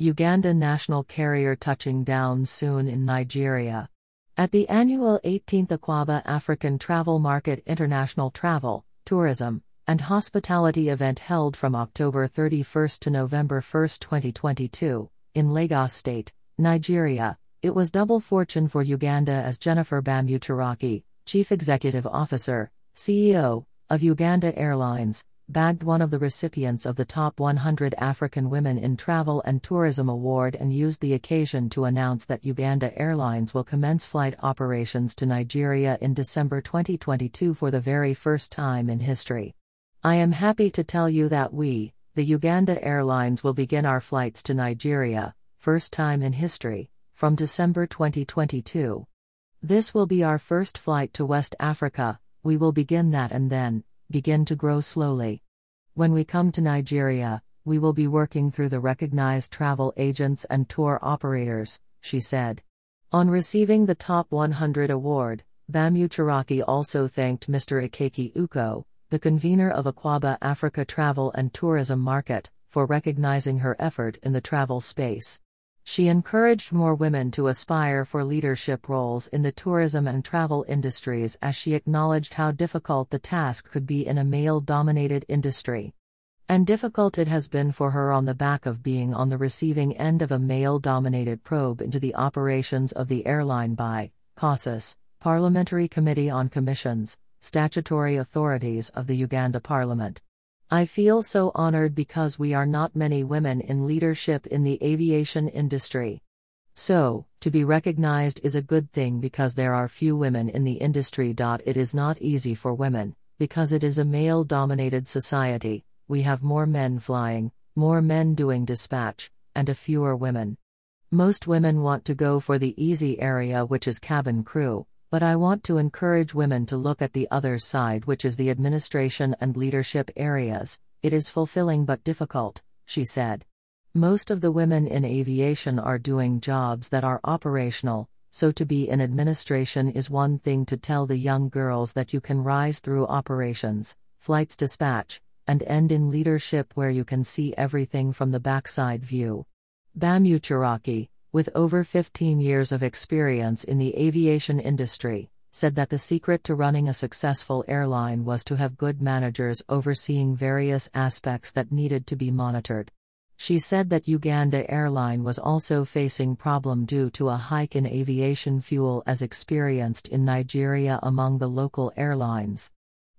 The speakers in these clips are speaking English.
Uganda national carrier touching down soon in Nigeria. At the annual 18th Akwaaba African Travel Market International Travel, Tourism, and Hospitality event held from October 31 to November 1, 2022, in Lagos State, Nigeria, it was double fortune for Uganda as Jennifer Bamucheraki, Chief Executive Officer, CEO, of Uganda Airlines, bagged one of the recipients of the Top 100 African Women in Travel and Tourism Award and used the occasion to announce that Uganda Airlines will commence flight operations to Nigeria in December 2022 for the very first time in history. I am happy to tell you that we, the Uganda Airlines, will begin our flights to Nigeria, first time in history, from December 2022. This will be our first flight to West Africa, we will begin that and then, begin to grow slowly. When we come to Nigeria, we will be working through the recognized travel agents and tour operators, she said. On receiving the Top 100 award, Bamucheraki also thanked Mr. Ikechi Uko, the convener of Akwaaba Africa Travel and Tourism Market, for recognizing her effort in the travel space. She encouraged more women to aspire for leadership roles in the tourism and travel industries as she acknowledged how difficult the task could be in a male dominated industry. And difficult it has been for her on the back of being on the receiving end of a male dominated probe into the operations of the airline by COSASE, Parliamentary Committee on Commissions, statutory authorities of the Uganda Parliament. I feel so honored because we are not many women in leadership in the aviation industry. So, to be recognized is a good thing because there are few women in the industry. It is not easy for women, because it is a male dominated society, we have more men flying, more men doing dispatch, and a fewer women. Most women want to go for the easy area, which is cabin crew, but I want to encourage women to look at the other side, which is the administration and leadership areas. It is fulfilling but difficult, she said. Most of the women in aviation are doing jobs that are operational, so to be in administration is one thing to tell the young girls that you can rise through operations, flights dispatch, and end in leadership where you can see everything from the backside view. Bamucheraki, with over 15 years of experience in the aviation industry, said that the secret to running a successful airline was to have good managers overseeing various aspects that needed to be monitored. She said that Uganda Airline was also facing problem due to a hike in aviation fuel as experienced in Nigeria among the local airlines.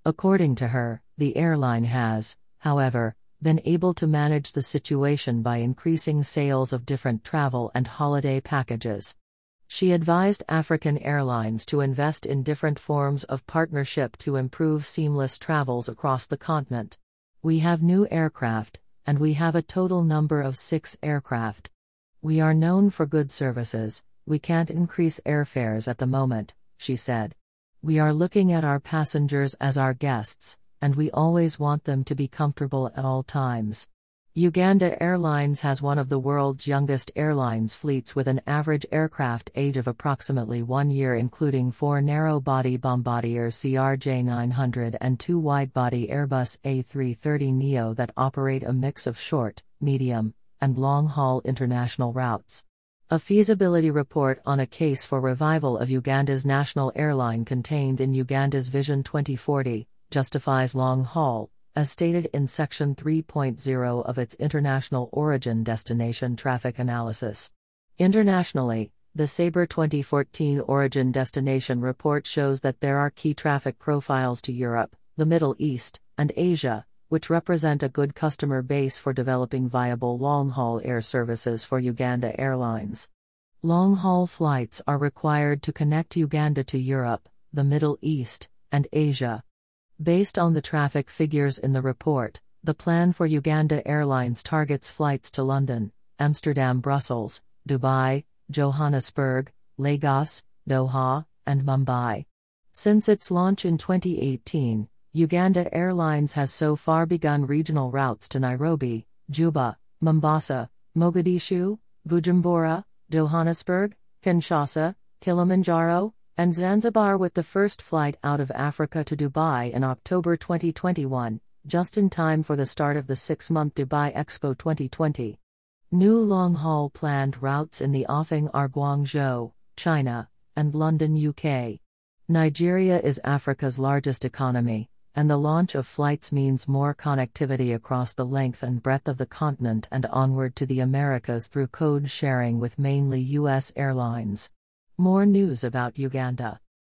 According to her, the airline has, however, been able to manage the situation by increasing sales of different travel and holiday packages. She advised African Airlines to invest in different forms of partnership to improve seamless travels across the continent. We have new aircraft, and we have a total number of six aircraft. We are known for good services, we can't increase airfares at the moment, she said. We are looking at our passengers as our guests, and we always want them to be comfortable at all times. Uganda Airlines has one of the world's youngest airlines fleets with an average aircraft age of approximately one year, including four narrow body Bombardier CRJ 900 and two wide body Airbus A330 Neo that operate a mix of short, medium, and long haul international routes. A feasibility report on a case for revival of Uganda's national airline contained in Uganda's Vision 2040 justifies long haul, as stated in Section 3.0 of its International Origin Destination Traffic Analysis. Internationally, the SABRE 2014 Origin Destination Report shows that there are key traffic profiles to Europe, the Middle East, and Asia, which represent a good customer base for developing viable long haul air services for Uganda Airlines. Long haul flights are required to connect Uganda to Europe, the Middle East, and Asia. Based on the traffic figures in the report, the plan for Uganda Airlines targets flights to London, Amsterdam, Brussels, Dubai, Johannesburg, Lagos, Doha, and Mumbai. Since its launch in 2018, Uganda Airlines has so far begun regional routes to Nairobi, Juba, Mombasa, Mogadishu, Bujumbura, Johannesburg, Kinshasa, Kilimanjaro, and Zanzibar with the first flight out of Africa to Dubai in October 2021, just in time for the start of the six month Dubai Expo 2020. New long haul planned routes in the offing are Guangzhou, China, and London, UK. Nigeria is Africa's largest economy, and the launch of flights means more connectivity across the length and breadth of the continent and onward to the Americas through code sharing with mainly U.S. airlines. More news about Uganda.